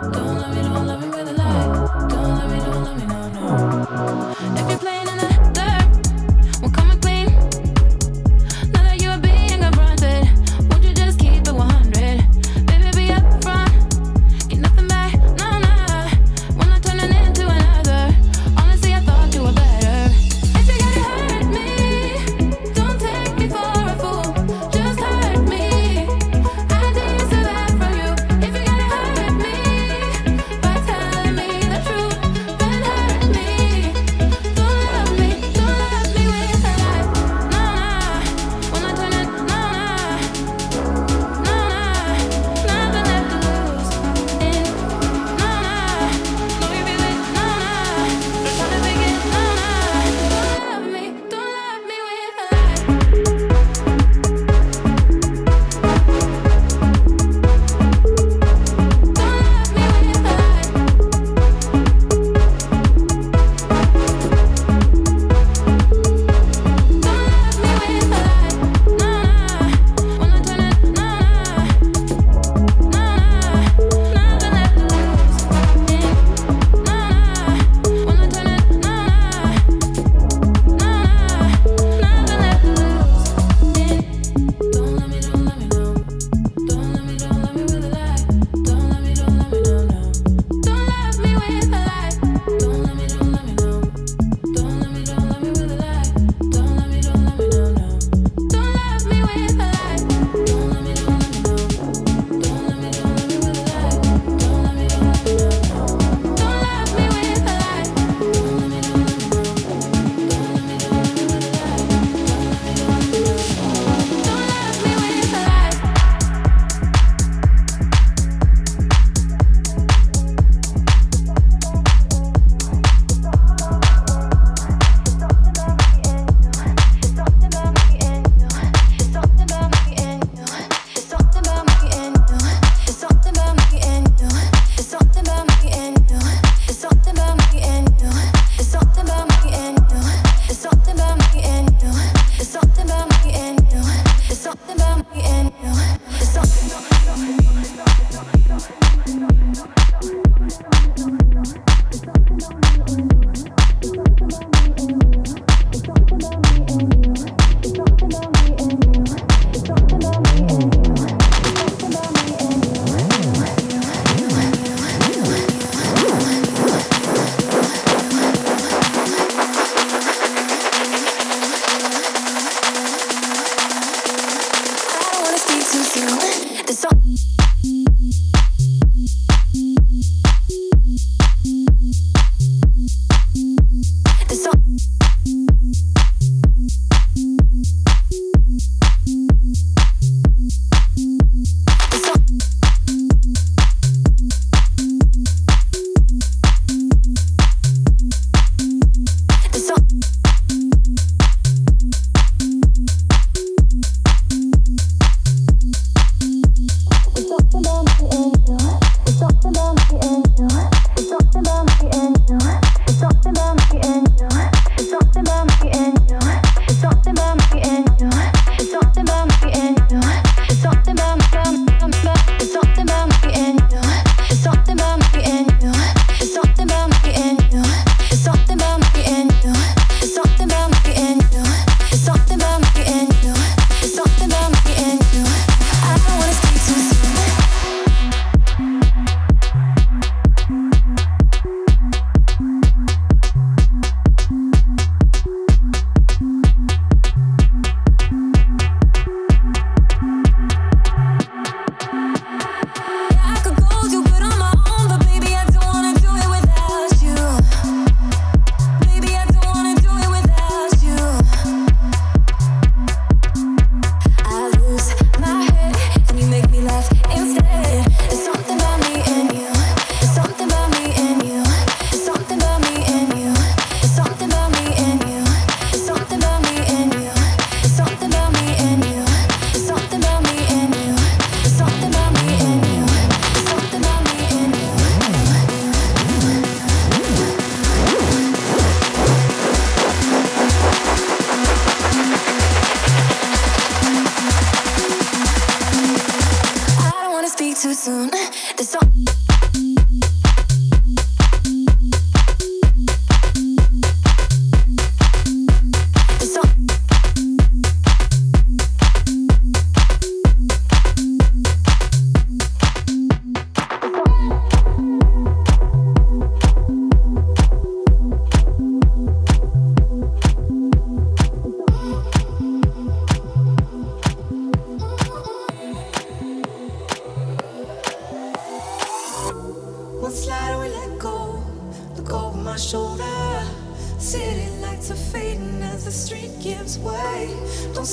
Don't love me, don't love me with a lie. Don't love me, don't love me.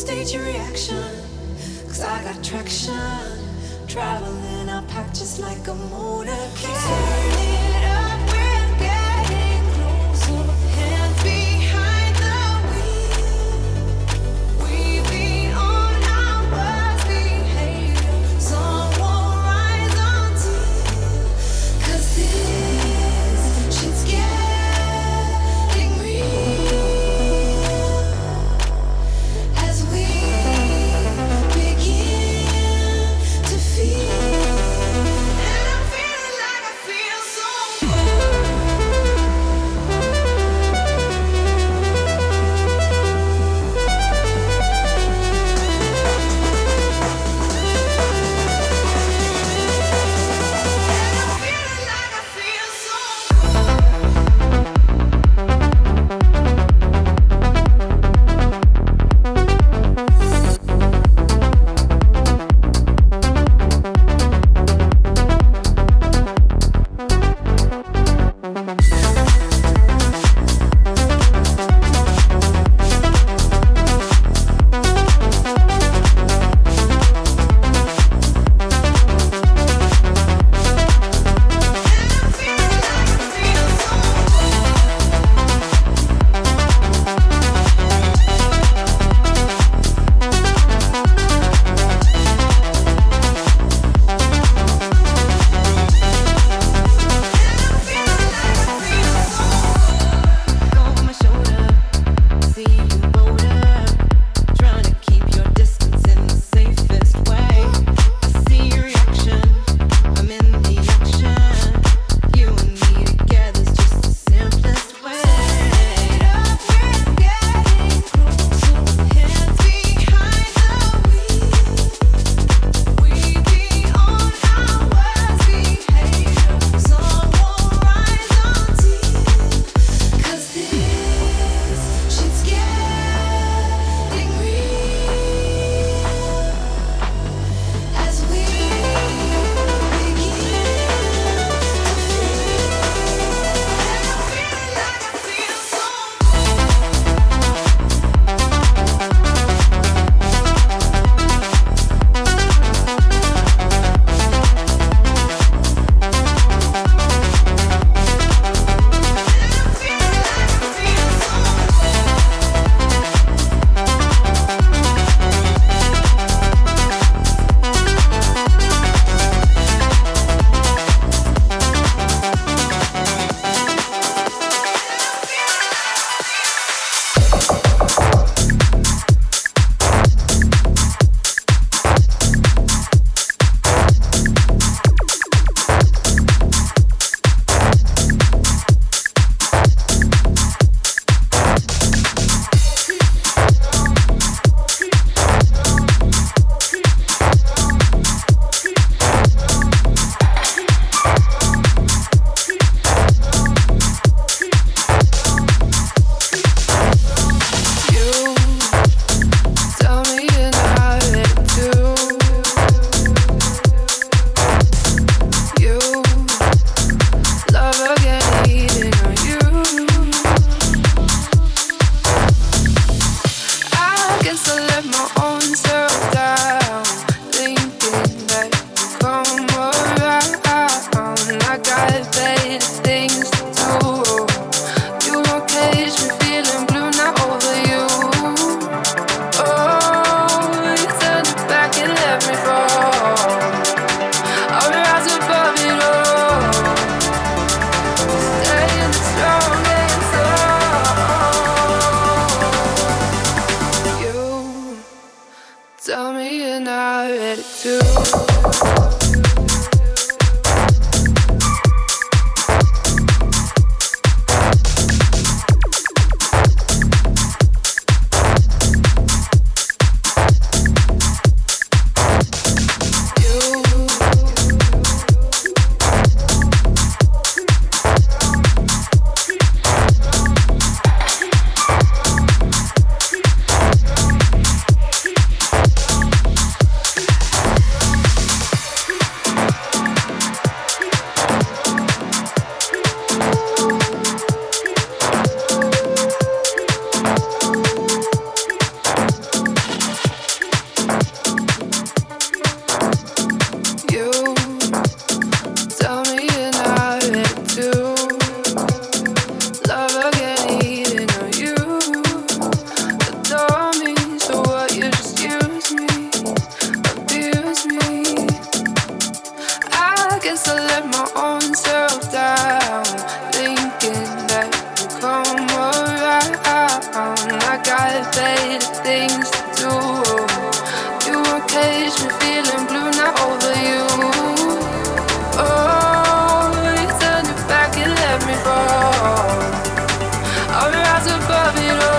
stage your reaction. Cause I got traction. Traveling, I pack just like a motorcade. me fall. I'll rise above it all.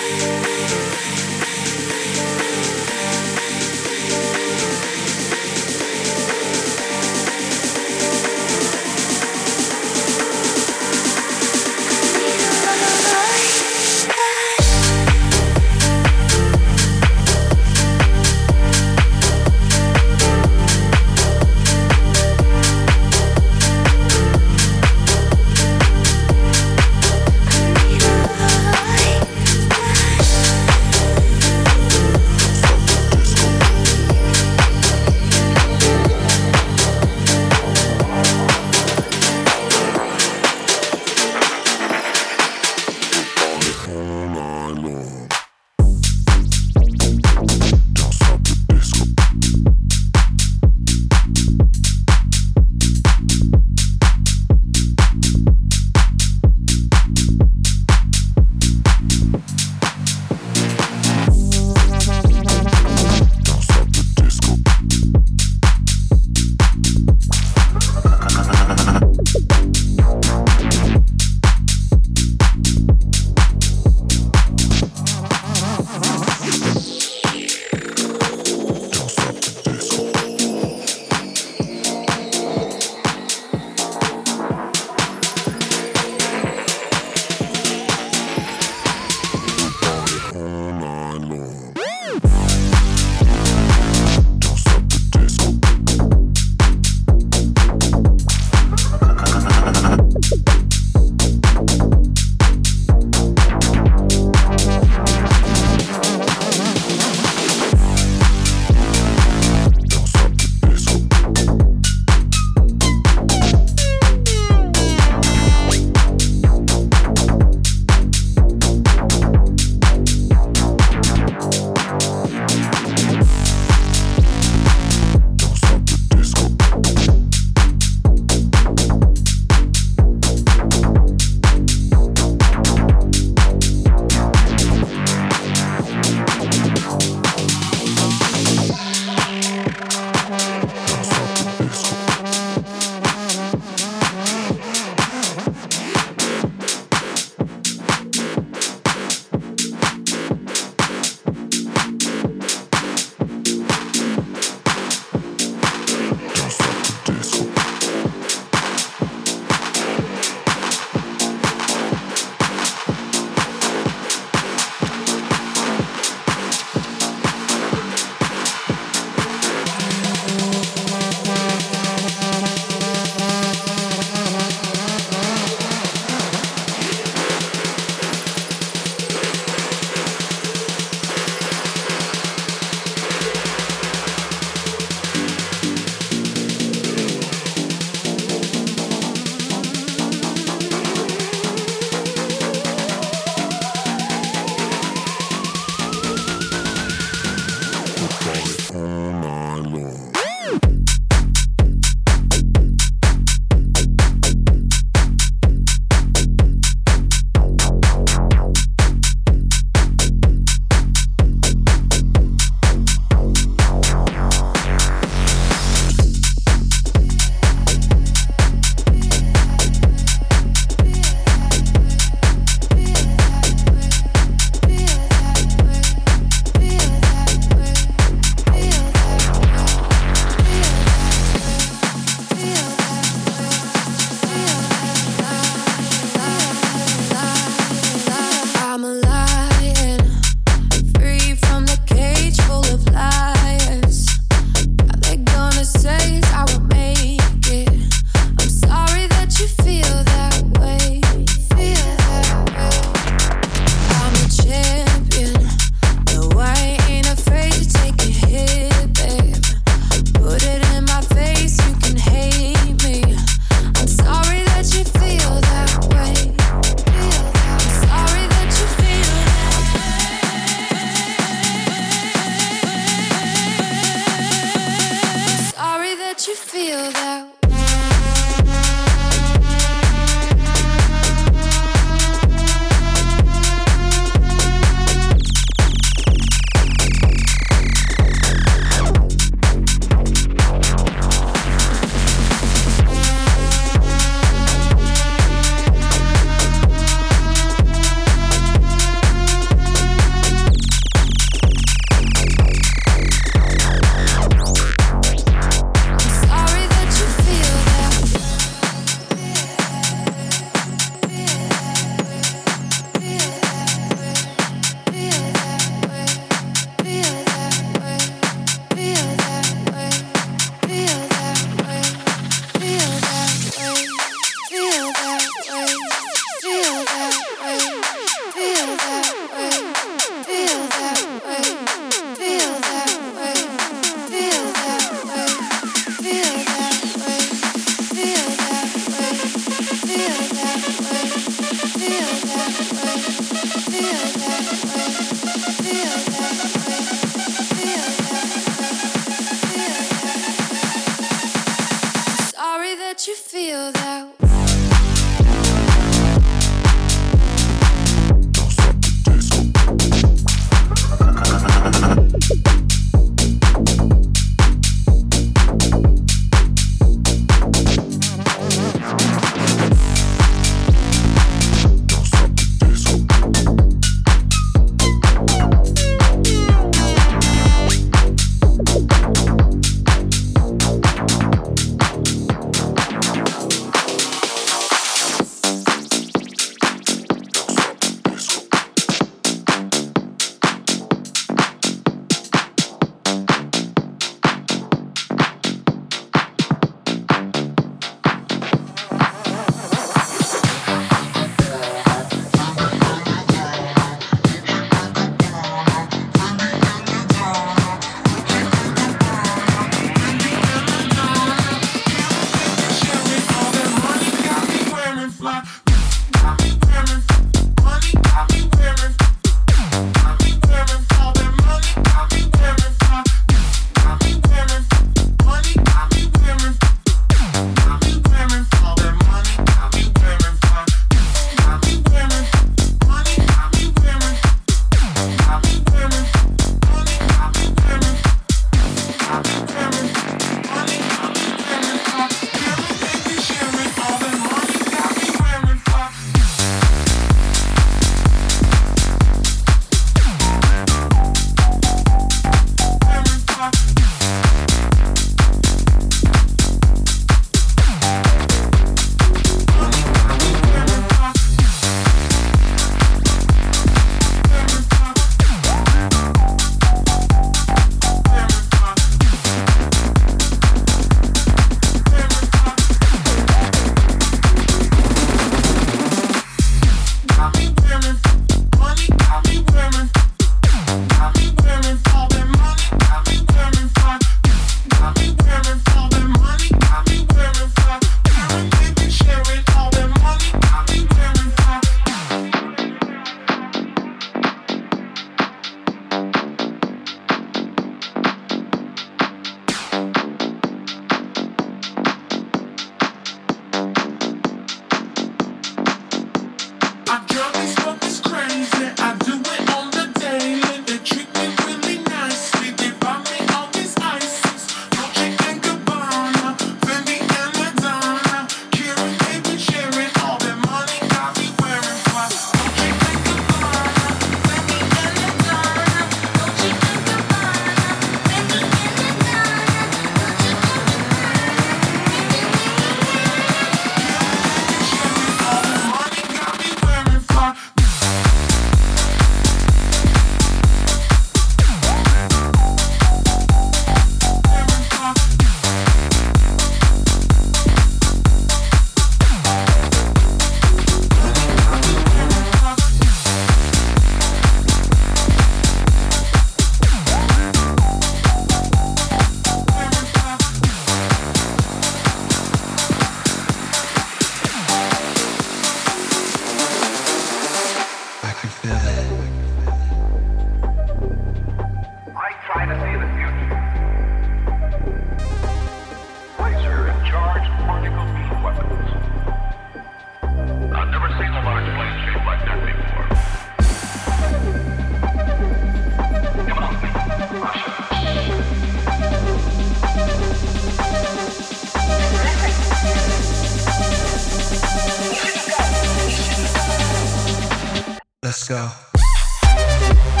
Let's go.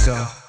so.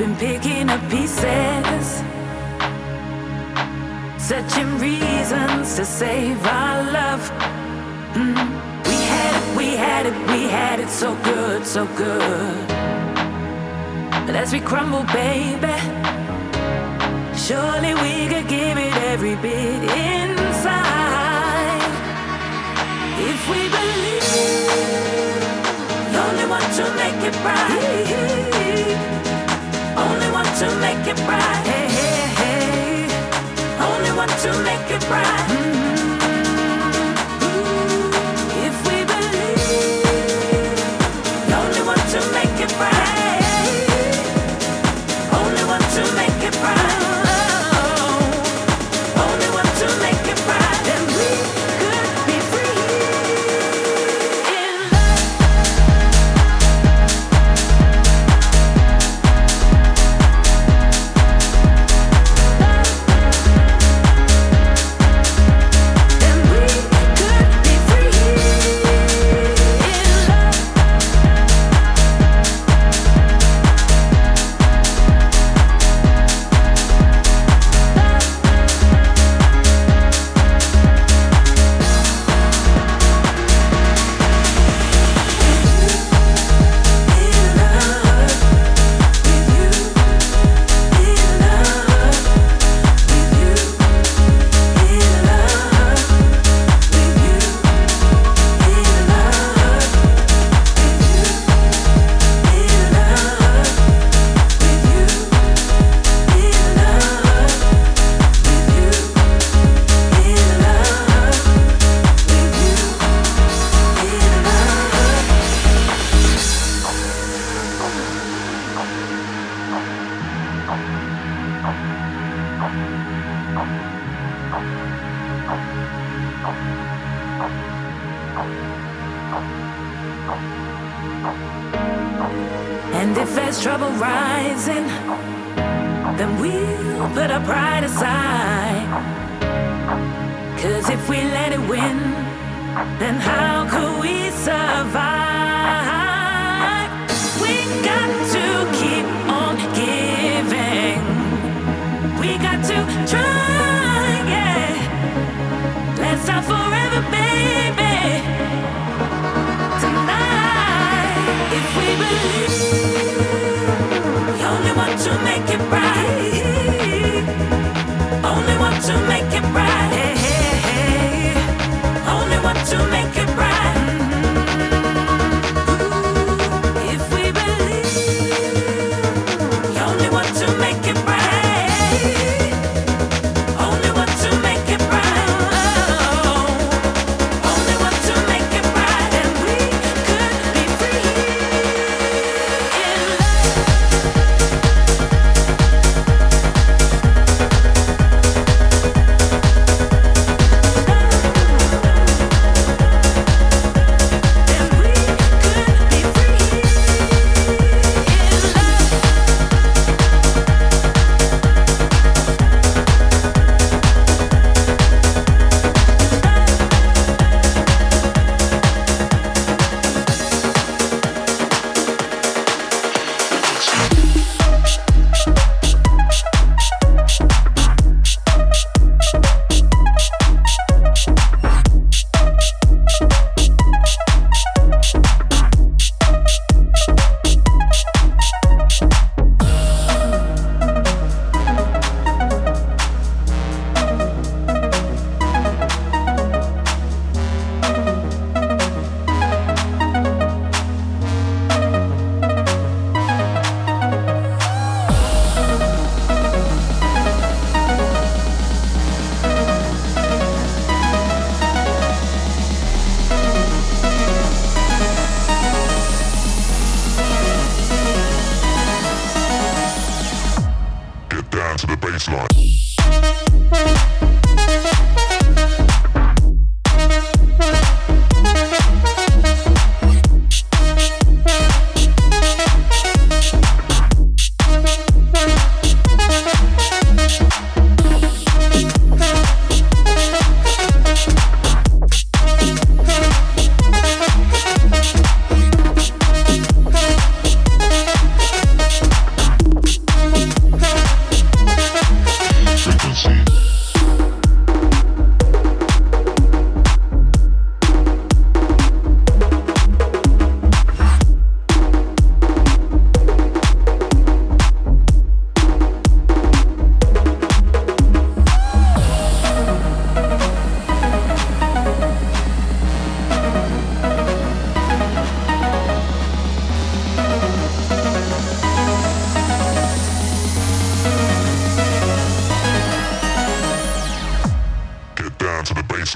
been picking up pieces, searching reasons to save our love. Mm. We had it, we had it, we had it so good, so good. But as we crumble, baby, surely we could give it every bit inside. If we believe, the only one to make it right to make it bright. Hey, hey, hey. Only one to make it right. Mm.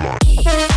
baseline.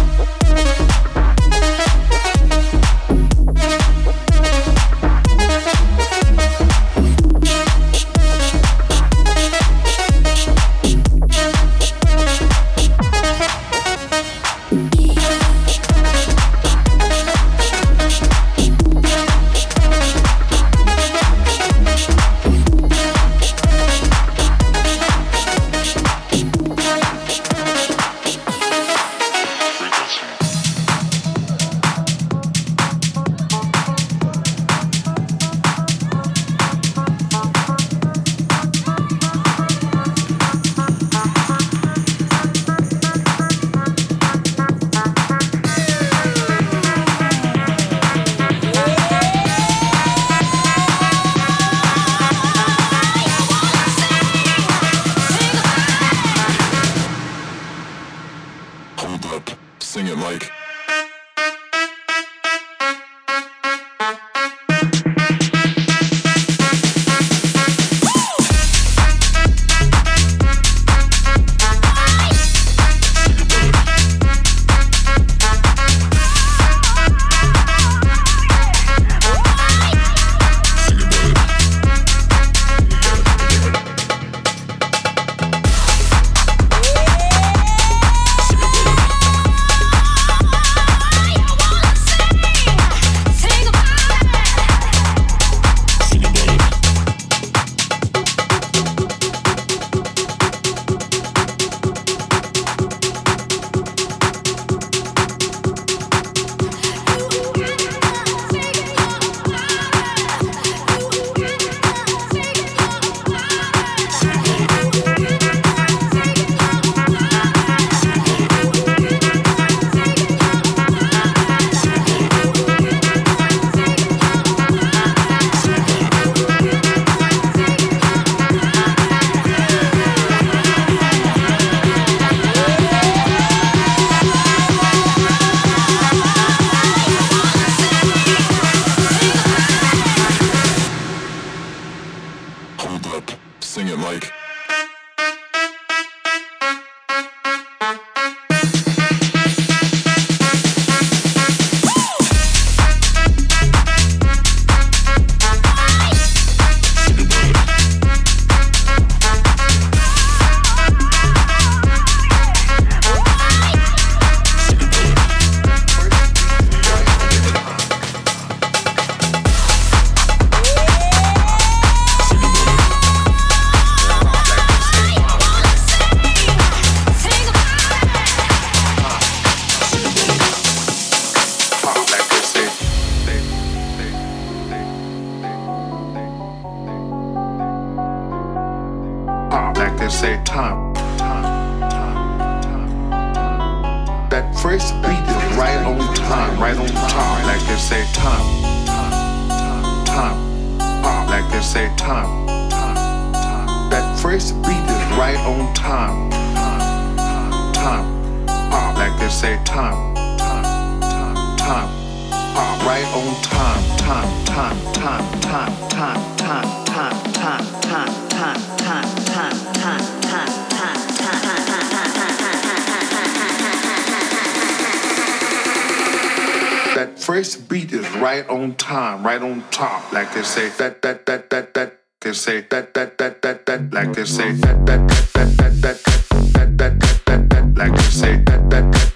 That first beat is right on time, right on top, like they say that that that that that they say that that that that that like they say that that that that that that that that that that. like they say that that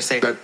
que say That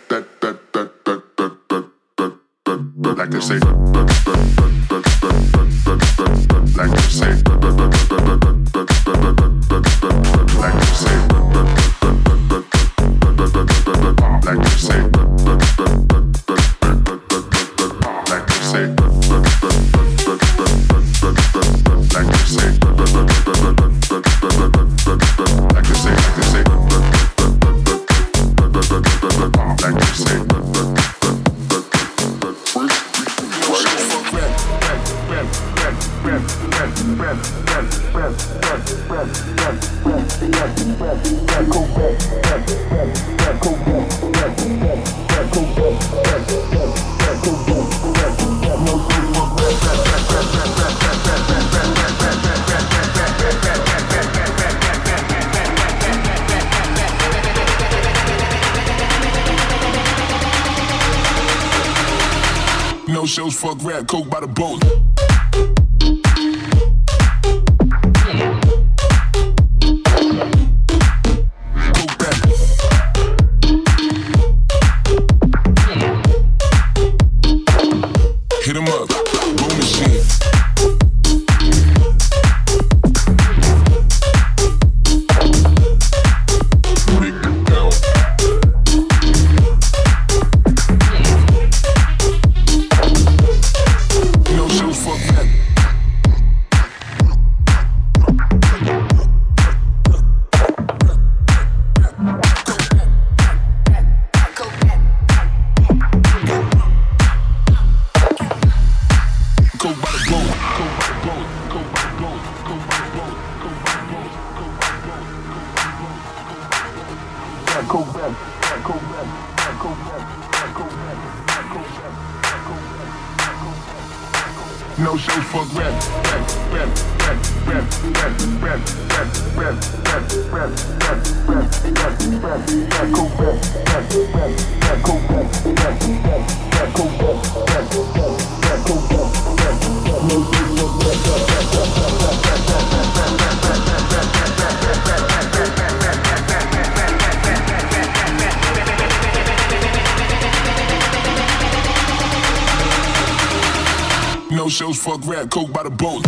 fuck rap, coke by the boat.